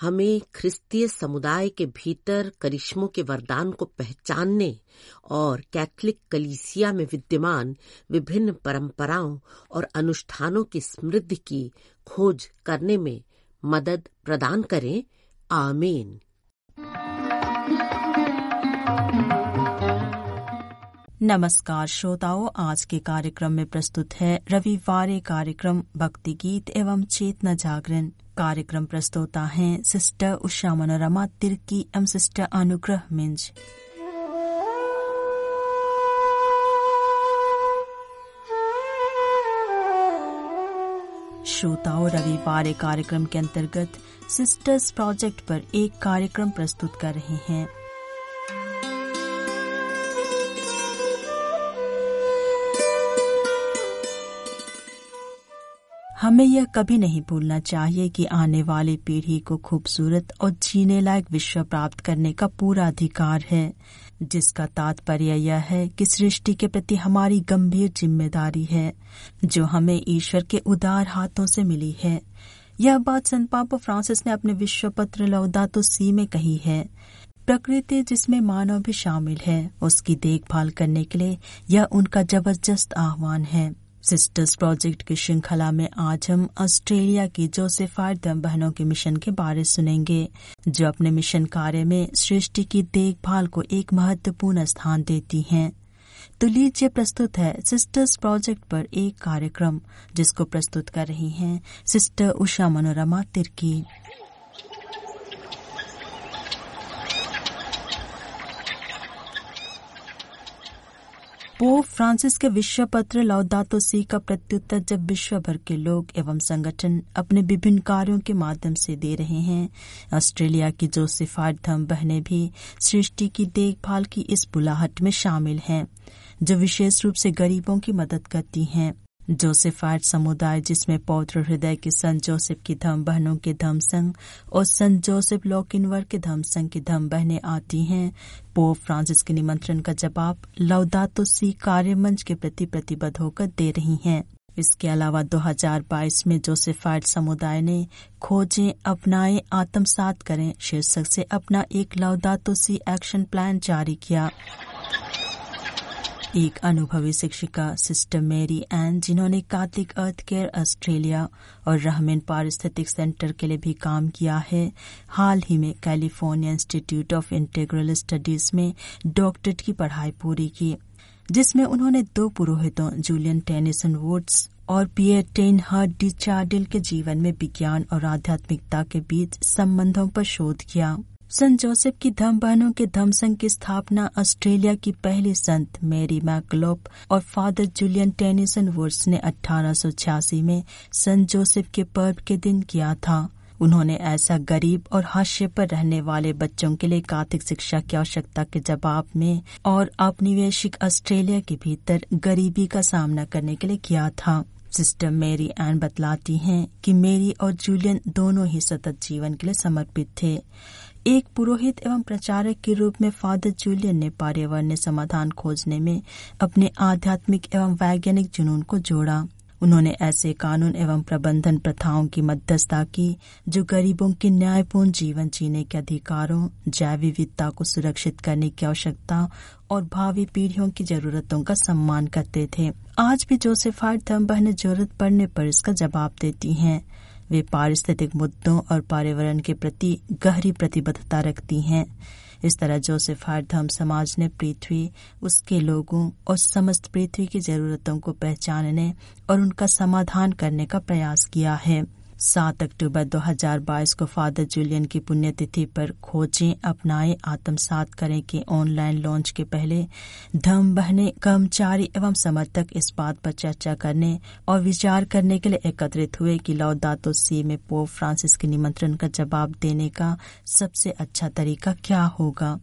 हमें ख्रिस्तीय समुदाय के भीतर करिश्मों के वरदान को पहचानने और कैथलिक कलीसिया में विद्यमान विभिन्न परंपराओं और अनुष्ठानों की समृद्धि की खोज करने में मदद प्रदान करें। आमीन। नमस्कार श्रोताओं, आज के कार्यक्रम में प्रस्तुत है रविवार कार्यक्रम, भक्ति गीत एवं चेतना जागरण। कार्यक्रम प्रस्तोता हैं। सिस्टर उषा मनोरमा, तिर्की एम सिस्टर अनुग्रह मिंज। श्रोताओं, रविवार कार्यक्रम के अंतर्गत सिस्टर्स प्रोजेक्ट पर एक कार्यक्रम प्रस्तुत कर रहे हैं। हमें यह कभी नहीं भूलना चाहिए कि आने वाली पीढ़ी को खूबसूरत और जीने लायक विश्व प्राप्त करने का पूरा अधिकार है। जिसका तात्पर्य यह है कि सृष्टि के प्रति हमारी गंभीर ज़िम्मेदारी है, जो हमें ईश्वर के उदार हाथों से मिली है। यह बात संत पापा फ्रांसिस ने अपने विश्व पत्र लौदा तो सी में कही है। प्रकृति जिसमें मानव भी शामिल है, उसकी देखभाल करने के लिए यह उनका ज़बरदस्त आह्वान है। सिस्टर्स प्रोजेक्ट की श्रृंखला में आज हम ऑस्ट्रेलिया की जोसेफाइड दम बहनों के मिशन के बारे सुनेंगे, जो अपने मिशन कार्य में सृष्टि की देखभाल को एक महत्वपूर्ण स्थान देती हैं। तो लीजिए प्रस्तुत है सिस्टर्स प्रोजेक्ट पर एक कार्यक्रम, जिसको प्रस्तुत कर रही हैं sister Usha Manorama Tirkey. Pope Francis के विश्व पत्र लौदातो सी का प्रत्युत्तर जब विश्व भर के लोग एवं संगठन अपने विभिन्न कार्यों के माध्यम से दे रहे हैं, ऑस्ट्रेलिया की जो सिफार धम बहनें भी सृष्टि की देखभाल की इस बुलाहट में शामिल हैं, जो विशेष रूप से गरीबों की मदद करती हैं। जोसेफाइट समुदाय जिसमें पौत्र हृदय के संत जोसेफ की धम बहनों के धम संघ और संत जोसेफ लॉकिनवर के धम संघ की धम बहनें आती हैं। पोप फ्रांसिस के निमंत्रण का जवाब लौदातो सी कार्य मंच के प्रति प्रतिबद्ध होकर दे रही हैं। इसके अलावा 2022 में जोसेफाइट समुदाय ने खोजें, अपनाएँ, आत्मसात करें। शीर्षक से अपना एक लौदातो सी एक्शन प्लान जारी किया। एक अनुभवी शिक्षिका, सिस्टर मेरी एन, जिन्होंने कार्तिक अर्थ केयर ऑस्ट्रेलिया और रहमेन पारिस्थितिक सेंटर के लिए भी काम किया है। हाल ही में California Institute of Integral Studies में डॉक्टरेट की पढ़ाई पूरी की, जिसमें उन्होंने दो पुरोहितों जूलियन टेनिसन वुड्स और Pierre Teilhard de Chardin के जीवन में विज्ञान और आध्यात्मिकता के बीच संबंधों पर शोध किया। संत जोसेफ की धम बहनों के धम संघ की स्थापना ऑस्ट्रेलिया की पहली संत मेरी मैकलोप और फादर जूलियन टेनिसन वुड्स ने 1886 में संत जोसेफ के पर्व के दिन किया था। उन्होंने ऐसा गरीब और हाशिए पर रहने वाले बच्चों के लिए कातिक शिक्षा की आवश्यकता के जवाब में और औपनिवेशिक ऑस्ट्रेलिया के भीतर गरीबी का सामना करने के लिए किया था। सिस्टर मेरी एन बतलाती हैं कि मेरी और जूलियन दोनों ही सतत जीवन के लिए समर्पित थे। एक पुरोहित एवं प्रचारक के रूप में फादर जूलियन ने पर्यावरण समाधान खोजने में अपने आध्यात्मिक एवं वैज्ञानिक जुनून को जोड़ा। उन्होंने ऐसे कानून एवं प्रबंधन प्रथाओं की मध्यस्थता की, जो गरीबों के न्यायपूर्ण जीवन जीने के अधिकारों, जैव विविधता को सुरक्षित करने की आवश्यकता और भावी पीढ़ियों की जरूरतों का सम्मान करते थे। आज भी जोसेफाइड धर्म बहनें ज़रूरत पड़ने पर इसका जवाब देती हैं। वे पारिस्थितिक मुद्दों और पर्यावरण के प्रति गहरी प्रतिबद्धता रखती हैं। इस तरह जोसेफ धर्म समाज ने पृथ्वी, उसके लोगों और समस्त पृथ्वी की जरूरतों को पहचानने और उनका समाधान करने का प्रयास किया है। सात अक्टूबर 2022 को फादर जूलियन की पुण्यतिथि पर खोजें, अपनाएँ, आत्मसात करें के ऑनलाइन लॉन्च के पहले धम बहने, कर्मचारी एवं समर्थक इस बात पर चर्चा करने और विचार करने के लिए एकत्रित हुए कि लौदातो सी में पोप फ्रांसिस के निमंत्रण का जवाब देने का सबसे अच्छा तरीका क्या होगा।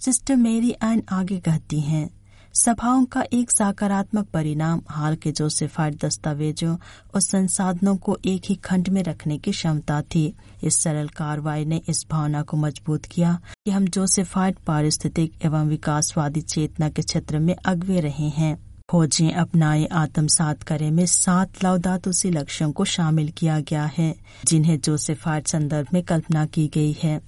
सिस्टर मेरी एन आगे कहती हैं। सभाओं का एक सकारात्मक परिणाम हाल के जोसेफाइड दस्तावेजों और संसाधनों को एक ही खंड में रखने की क्षमता थी। इस सरल कार्रवाई ने इस भावना को मज़बूत किया कि हम जोसेफाइड पारिस्थितिक एवं विकासवादी चेतना के क्षेत्र में अगवे रहे हैं, खोजें अपनाए आत्मसात करें में सात लवदातुसी लक्ष्यों को शामिल किया गया है, जिन्हें जोसेफाइड संदर्भ में कल्पना की गई है।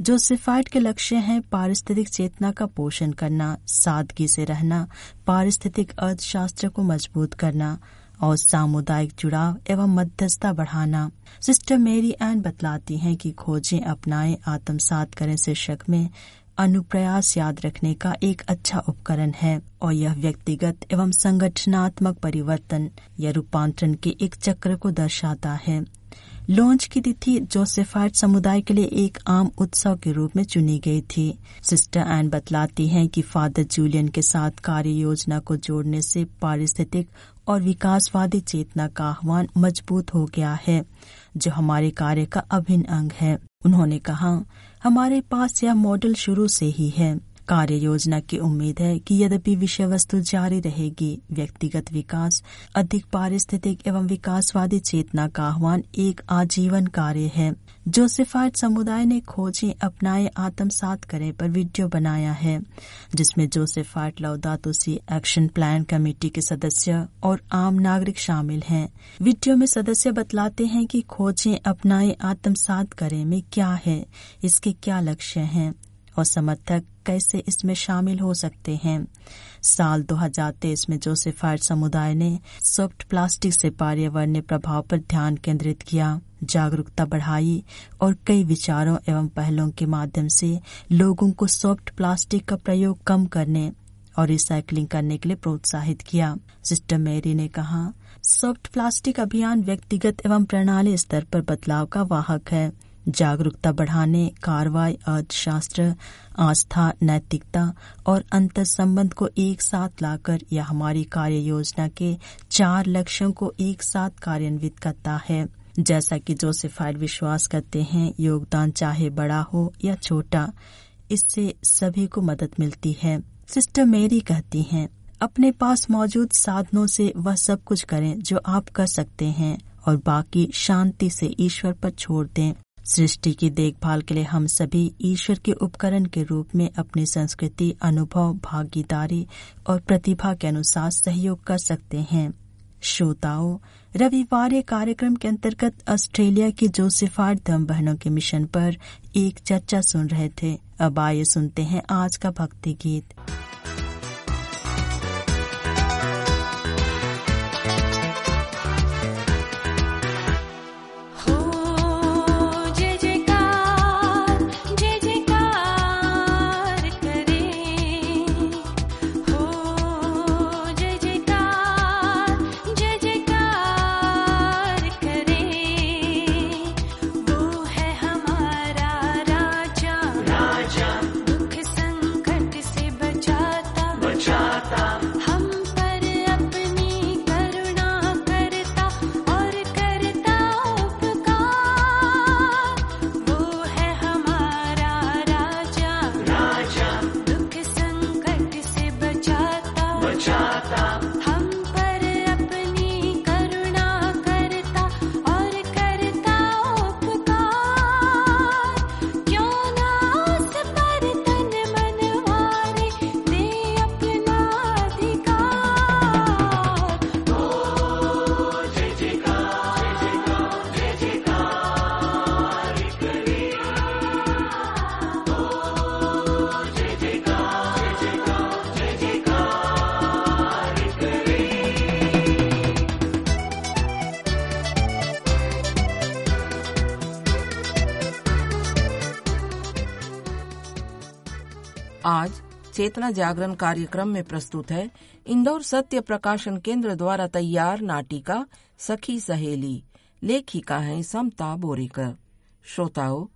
जोसेफाइड के लक्ष्य हैं, पारिस्थितिक चेतना का पोषण करना, सादगी से रहना, पारिस्थितिक अर्थशास्त्र को मज़बूत करना और सामुदायिक जुड़ाव एवं मध्यस्थता बढ़ाना। सिस्टर मेरी एन बतलाती हैं कि खोजें अपनाएँ, आत्मसात करें शीर्षक में, अनुप्रयास याद रखने का एक अच्छा उपकरण है और यह व्यक्तिगत एवं संगठनात्मक परिवर्तन या रूपांतरण के एक चक्र को दर्शाता है। लॉन्च की तिथि जोसेफाइट समुदाय के लिए एक आम उत्सव के रूप में चुनी गई थी। सिस्टर एन बतलाती हैं कि फादर जूलियन के साथ कार्य योजना को जोड़ने से पारिस्थितिक और विकासवादी चेतना का आह्वान मज़बूत हो गया है, जो हमारे कार्य का अभिन्न अंग है। उन्होंने कहा, हमारे पास यह मॉडल शुरू से ही है। कार्य योजना की उम्मीद है कि यद्यपि विषय वस्तु जारी रहेगी, व्यक्तिगत विकास, अधिक पारिस्थितिक एवं विकासवादी चेतना का आह्वान एक आजीवन कार्य है जोसेफाइट समुदाय ने खोजें, अपनाए आत्म आत्मसात करें पर वीडियो बनाया है, जिसमें Josephite Laudato Si action plan committee के सदस्य और आम नागरिक शामिल हैं। वीडियो में सदस्य बतलाते हैं कि खोजें, अपनाए आत्म आत्मसात करें में क्या है, इसके क्या लक्ष्य हैं, और समर्थक कैसे इसमें शामिल हो सकते हैं? साल 2023 में जोसेफाइड समुदाय ने सॉफ्ट प्लास्टिक से पर्यावरणीय प्रभाव पर ध्यान केंद्रित किया। जागरूकता बढ़ाई और कई विचारों एवं पहलों के माध्यम से लोगों को सॉफ्ट प्लास्टिक का प्रयोग कम करने और रिसाइकलिंग करने के लिए प्रोत्साहित किया। सिस्टर मेरी ने कहा, सॉफ्ट प्लास्टिक अभियान व्यक्तिगत एवं प्रणाली स्तर पर बदलाव का वाहक है। जागरूकता बढ़ाने, कार्रवाई, अर्थशास्त्र, आस्था, नैतिकता और अंतर संबंध को एक साथ लाकर यह हमारी कार्य योजना के चार लक्ष्यों को एक साथ कार्यान्वित करता है। जैसा कि जोसेफाइड विश्वास करते हैं, योगदान चाहे बड़ा हो या छोटा, इससे सभी को मदद मिलती है। सिस्टर मेरी कहती हैं, अपने पास मौजूद साधनों से वह सब कुछ करें जो आप कर सकते हैं और बाकी शांति से ईश्वर पर छोड़ दें। सृष्टि की देखभाल के लिए हम सभी ईश्वर के उपकरण के रूप में अपनी संस्कृति, अनुभव, भागीदारी और प्रतिभा के अनुसार सहयोग कर सकते हैं। श्रोताओं, रविवार कार्यक्रम के अंतर्गत ऑस्ट्रेलिया की जोसेफार्ड धर्म बहनों के मिशन पर एक चर्चा सुन रहे थे। अब आइए सुनते हैं आज का भक्ति गीत। चेतना जागरण कार्यक्रम में प्रस्तुत है। इंदौर सत्य प्रकाशन केंद्र द्वारा तैयार नाटिका, सखी सहेली। लेखिका है समता बोरेकर। श्रोताओं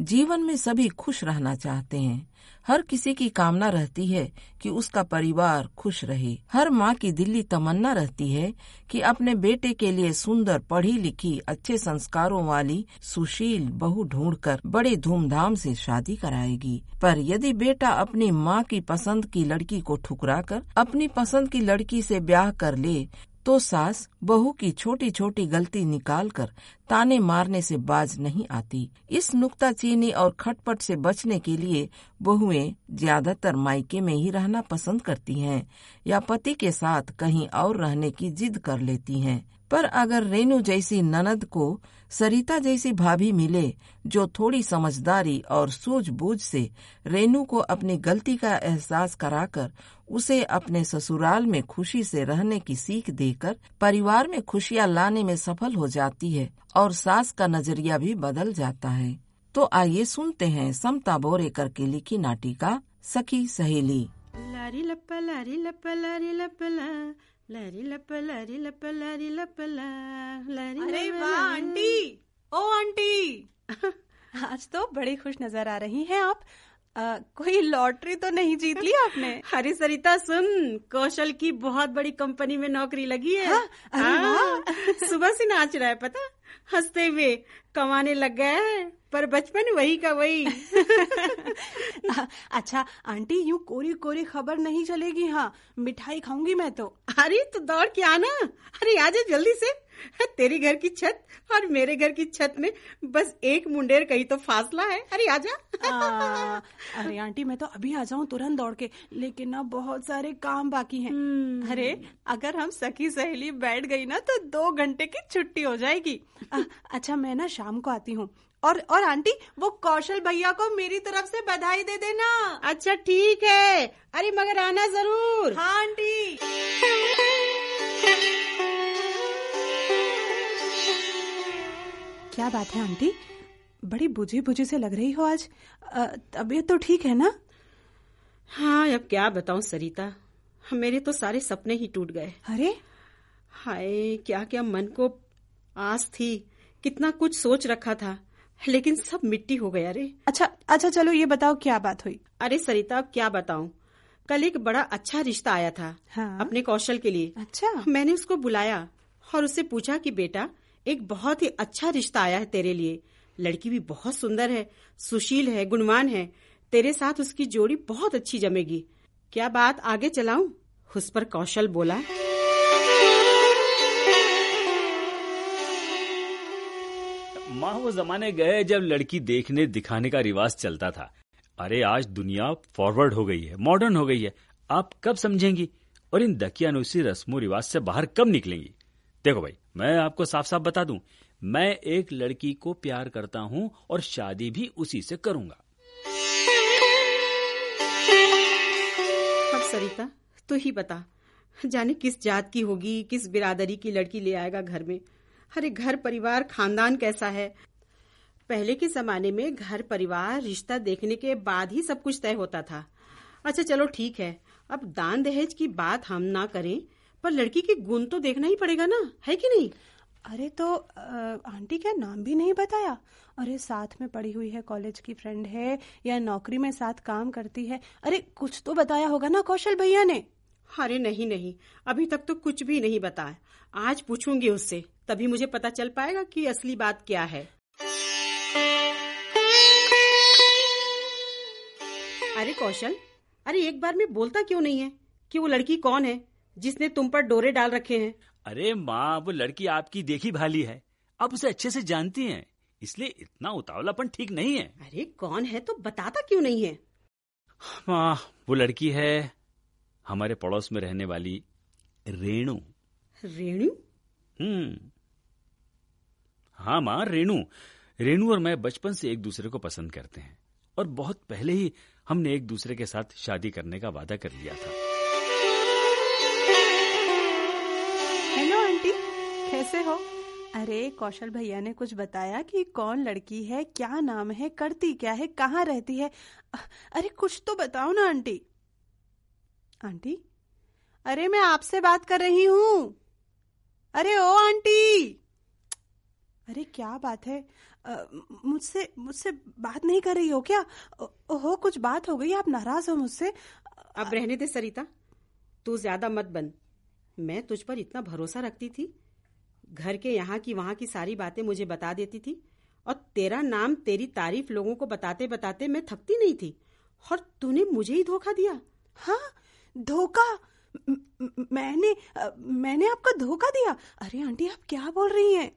जीवन में सभी खुश रहना चाहते हैं। हर किसी की कामना रहती है कि उसका परिवार खुश रहे। हर माँ की दिल्ली तमन्ना रहती है कि अपने बेटे के लिए सुंदर पढ़ी लिखी अच्छे संस्कारों वाली, सुशील बहू ढूंढकर बड़े धूमधाम से शादी कराएगी। पर यदि बेटा अपनी माँ की पसंद की लड़की को ठुकरा कर अपनी पसंद की लड़की से ब्याह कर ले तो सास बहू की छोटी छोटी गलती निकाल कर ताने मारने से बाज नहीं आती। इस नुकता चीनी और खटपट से बचने के लिए बहुएँ ज़्यादातर मायके में ही रहना पसंद करती हैं या पति के साथ कहीं और रहने की जिद कर लेती हैं। पर अगर रेनू जैसी ननद को सरिता जैसी भाभी मिले, जो थोड़ी समझदारी और सूझबूझ से रेनू को अपनी गलती का एहसास कराकर उसे अपने ससुराल में खुशी से रहने की सीख देकर परिवार में खुशियाँ लाने में सफल हो जाती है और सास का नज़रिया भी बदल जाता है। तो आइए सुनते हैं समता बोरेकर की लिखी नाटिका, सखी सहेली। लारी लप लारी लप लारी लप ला लारी लप लरी लप लरी लप लरी अरे वाह आंटी। ओ आंटी। आज तो बड़ी खुश नज़र आ रही हैं आप। आ, कोई लॉटरी तो नहीं जीत ली आपने? हरी सरिता सुन कौशल की बहुत बड़ी कंपनी में नौकरी लगी है। हाँ, अरे हाँ, सुबह से नाच रहा है पता? हँसते हुए कमाने लग गए है पर बचपन वही का वही। अच्छा आंटी यूँ कोरी कोरी खबर नहीं चलेगी हाँ। मिठाई खाऊँगी मैं तो। अरे तो दौड़ के आना। अरे आजा जल्दी से। तेरे घर की छत और मेरे घर की छत में बस एक मुंडेर कहीं तो फासला है। अरे आजा आ, अरे आंटी मैं तो अभी आ जाऊँ तुरंत दौड़ के लेकिन ना बहुत सारे काम बाकी हैं। अरे अगर हम सखी सहेली बैठ गई ना तो दो घंटे की छुट्टी हो जाएगी। अ, अच्छा मैं ना शाम को आती हूँ। और और आंटी वो कौशल भैया को मेरी तरफ़ से बधाई दे देना। अच्छा ठीक है। अरे मगर आना ज़रूर। हाँ आंटी। क्या बात है आंटी? बड़ी बुझी बुझी से लग रही हो आज। तबीयत तो ठीक है ना? हाँ अब क्या बताऊँ सरिता? मेरे तो सारे सपने ही टूट गए। अरे? हाय क्या क्या मन को आस थी। कितना कुछ सोच रखा था लेकिन सब मिट्टी हो गया रे। अच्छा अच्छा चलो ये बताओ क्या बात हुई? अरे सरिता अब क्या बताऊँ? कल एक बड़ा अच्छा रिश्ता आया था हाँ। अपने कौशल के लिए। अच्छा। मैंने उसको बुलाया और उससे पूछा कि बेटा एक बहुत ही अच्छा रिश्ता आया है तेरे लिए। लड़की भी बहुत सुंदर है, सुशील है, गुणवान है। तेरे साथ उसकी जोड़ी बहुत अच्छी जमेगी। क्या बात आगे चलाऊं? उस पर कौशल बोला। माँ, वो जमाने गए जब लड़की देखने दिखाने का रिवाज चलता था। अरे, आज दुनिया फॉरवर्ड हो गई है मॉडर्न हो गई है। आप कब समझेंगी? और इन दकियानुसी रस्मों रिवाज से बाहर कब निकलेंगी? देखो भाई, मैं आपको साफ़ साफ़ बता दूँ, मैं एक लड़की को प्यार करता हूँ और शादी भी उसी से करूँगा। अब सरिता, तू ही बता, जाने किस जात की होगी, किस बिरादरी की लड़की ले आएगा घर में? अरे घर परिवार, खानदान कैसा है? पहले के जमाने में घर परिवार, रिश्ता देखने के बाद ही सब कुछ तय होता था। अच्छा चलो ठीक है, अब दान दहेज की बात हम ना करें। पर लड़की के गुण तो देखना ही पड़ेगा ना है कि नहीं? अरे तो आंटी क्या नाम भी नहीं बताया? अरे साथ में पढ़ी हुई है कॉलेज की फ्रेंड है या नौकरी में साथ काम करती है। अरे कुछ तो बताया होगा ना कौशल भैया ने? अरे नहीं नहीं अभी तक तो कुछ भी नहीं बताया। आज पूछूँगी उससे तभी मुझे पता चल पाएगा कि असली बात क्या है। अरे कौशल अरे एक बार में बोलता क्यों नहीं है कि वो लड़की कौन है? जिसने तुम पर डोरे डाल रखे हैं। अरे माँ वो लड़की आपकी देखी भाली है। आप उसे अच्छे से जानती हैं इसलिए इतना उतावलापन ठीक नहीं है। अरे कौन है? तो बताता क्यों नहीं है? माँ वो लड़की है हमारे पड़ोस में रहने वाली रेणु। रेणु? हम्म। हाँ माँ रेणु। रेणु और मैं बचपन से एक दूसरे को पसंद करते हैं। और बहुत पहले ही हमने एक दूसरे के साथ शादी करने का वादा कर लिया था। हेलो आंटी, कैसे हो? अरे, कौशल भैया ने कुछ बताया कि कौन लड़की है, क्या नाम है, करती क्या है, कहाँ रहती है? अरे, कुछ तो बताओ ना आंटी। आंटी? अरे, मैं आपसे बात कर रही हूँ। अरे, ओ आंटी! अरे, क्या बात है? मुझसे मुझसे बात नहीं कर रही हो क्या? ओहो, कुछ बात हो गई, आप नाराज़ हो मुझसे। अब रहने दे सरिता। तू ज़्यादा मत बन। मैं तुझ पर इतना भरोसा रखती थी? घर के यहाँ की वहाँ की सारी बातें मुझे बता देती थी और तेरा नाम तेरी तारीफ़ लोगों को बताते बताते मैं थकती नहीं थी और तूने मुझे ही धोखा दिया। हाँ धोखा? मैंने मैंने आपको धोखा दिया? अरे आंटी आप क्या बोल रही हैं?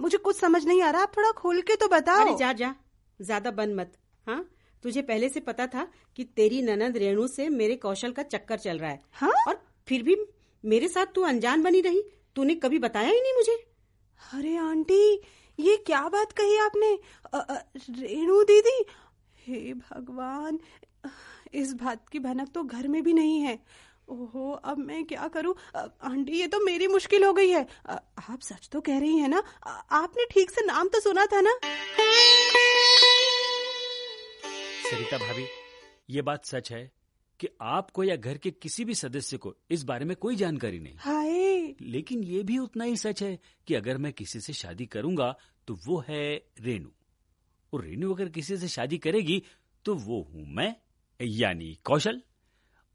मुझे कुछ समझ नहीं आ रहा आप थोड़ा खोल के तो बताओ। अरे जा जा ज़्यादा बन मत हाँ? तुझे पहले से पता था कि तेरी ननद रेणु से मेरे कौशल का चक्कर चल रहा है। हाँ? और फिर भी मेरे साथ तू अनजान बनी रही। तूने कभी बताया ही नहीं मुझे। अरे आंटी ये क्या बात कही आपने? रेणु दीदी हे भगवान इस बात की भनक तो घर में भी नहीं है। ओहो अब मैं क्या करूँ? आंटी ये तो मेरी मुश्किल हो गई है। आप सच तो कह रही हैं ना? आपने ठीक से नाम तो सुना था ना? सरिता भाभी ये बात सच है। कि आपको या घर के किसी भी सदस्य को इस बारे में कोई जानकारी नहीं। हाय। लेकिन ये भी उतना ही सच है कि अगर मैं किसी से शादी करूँगा तो वो है रेणु। और रेणु अगर किसी से शादी करेगी तो वो हूँ मैं यानी कौशल।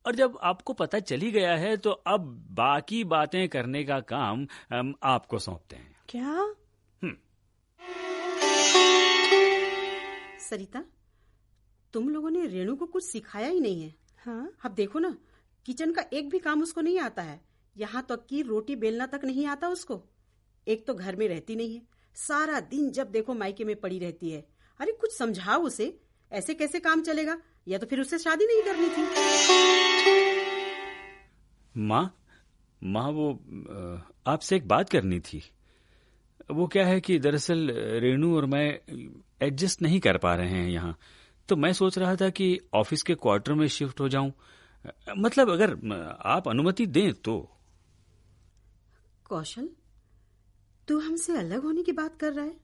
और जब आपको पता चली गया है तो अब बाकी बातें करने का काम हम आपको सौंपते हैं। क्या? सरिता तुम लोगों ने रेणु को कुछ सिखाया ही नहीं है। हाँ? अब देखो ना किचन का एक भी काम उसको नहीं आता है। यहाँ तक तो कि रोटी बेलना तक नहीं आता उसको। एक तो घर में रहती नहीं है। सारा दिन जब देखो मायके में पड़ी रहती है। अरे कुछ समझाओ उसे। ऐसे कैसे काम चलेगा? या तो फिर उससे शादी नहीं करनी थी? माँ माँ वो आपसे एक बात करनी थी। वो क्या है कि दरअसल रेणु और मैं एडजस्ट नहीं कर पा रहे हैं यहाँ। तो मैं सोच रहा था कि ऑफ़िस के क्वार्टर में शिफ्ट हो जाऊँ। मतलब अगर आप अनुमति दें तो। कौशल, तू हमसे अलग होने की बात कर रहा है?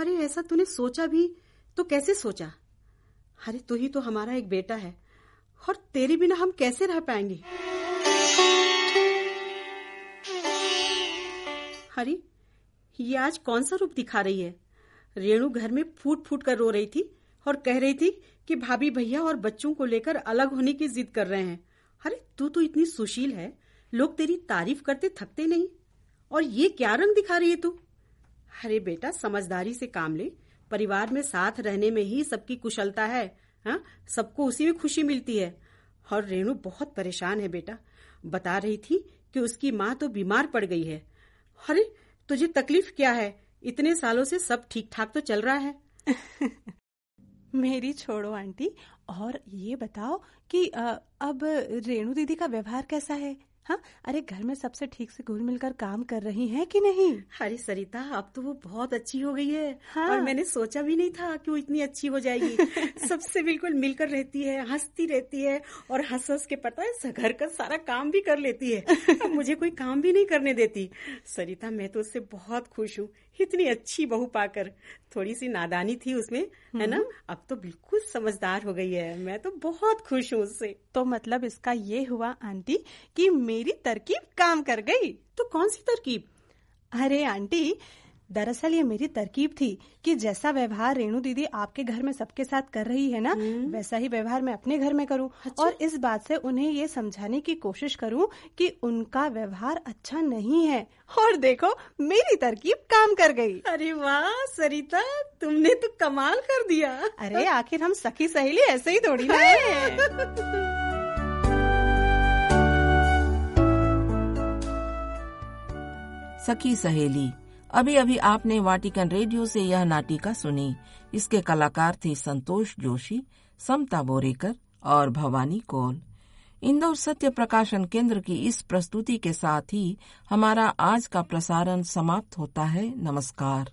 अरे, ऐसा तूने सोचा भी तो कैसे सोचा? अरे, तू ही तो हमारा एक बेटा है, और तेरे बिना हम कैसे रह पाएँगे? अरे, ये आज कौन सा रूप दिखा रही है? रेणु घर में फूट फूट कर रो रही थी। और कह रही थी कि भाभी भैया और बच्चों को लेकर अलग होने की जिद कर रहे हैं। अरे, तू तो इतनी सुशील है। लोग तेरी तारीफ़ करते थकते नहीं। और ये क्या रंग दिखा रही है तू? अरे बेटा, समझदारी से काम ले। परिवार में साथ रहने में ही सबकी कुशलता है हाँ? सबको उसी में खुशी मिलती है। और रेणु बहुत परेशान है बेटा। बता रही थी कि उसकी माँ तो बीमार पड़ गई है। अरे, तुझे तकलीफ़ क्या है? इतने सालों से सब ठीक ठाक तो चल रहा है। मेरी छोड़ो आंटी और ये बताओ कि अ, अब रेणु दीदी का व्यवहार कैसा है? हाँ? अरे घर में सबसे ठीक से घुल मिलकर काम कर रही हैं कि नहीं? अरे सरिता अब तो वो बहुत अच्छी हो गई है। हाँ। और मैंने सोचा भी नहीं था कि वो इतनी अच्छी हो जाएगी। सबसे बिल्कुल मिलकर रहती है हंसती रहती है और हंस हंस के पता है घर का सारा काम भी कर लेती है। मुझे कोई काम भी नहीं करने देती। सरिता मैं तो उससे बहुत खुश हूँ। इतनी अच्छी बहू पाकर। थोड़ी सी नादानी थी उसमें है ना? अब तो बिल्कुल समझदार हो गई है। मैं तो बहुत खुश हूँ उससे। तो मतलब इसका ये हुआ आंटी कि मेरी तरकीब काम कर गई। तो कौन सी तरकीब? अरे आंटी दरअसल ये मेरी तरकीब थी कि जैसा व्यवहार रेणु दीदी आपके घर में सबके साथ कर रही है ना वैसा ही व्यवहार मैं अपने घर में करूँ। अच्छा? और इस बात से उन्हें ये समझाने की कोशिश करूँ कि उनका व्यवहार अच्छा नहीं है। और देखो मेरी तरकीब काम कर गई। अरे वाह सरिता तुमने तो कमाल कर दिया। अरे आखिर हम सखी सहेली ऐसे ही थोड़ी ना है। सखी सहेली अभी अभी आपने वाटिकन रेडियो से यह नाटिका सुनी। इसके कलाकार थे संतोष जोशी, समता बोरेकर और भवानी कौल। इंदौर सत्य प्रकाशन केंद्र की इस प्रस्तुति के साथ ही हमारा आज का प्रसारण समाप्त होता है। नमस्कार।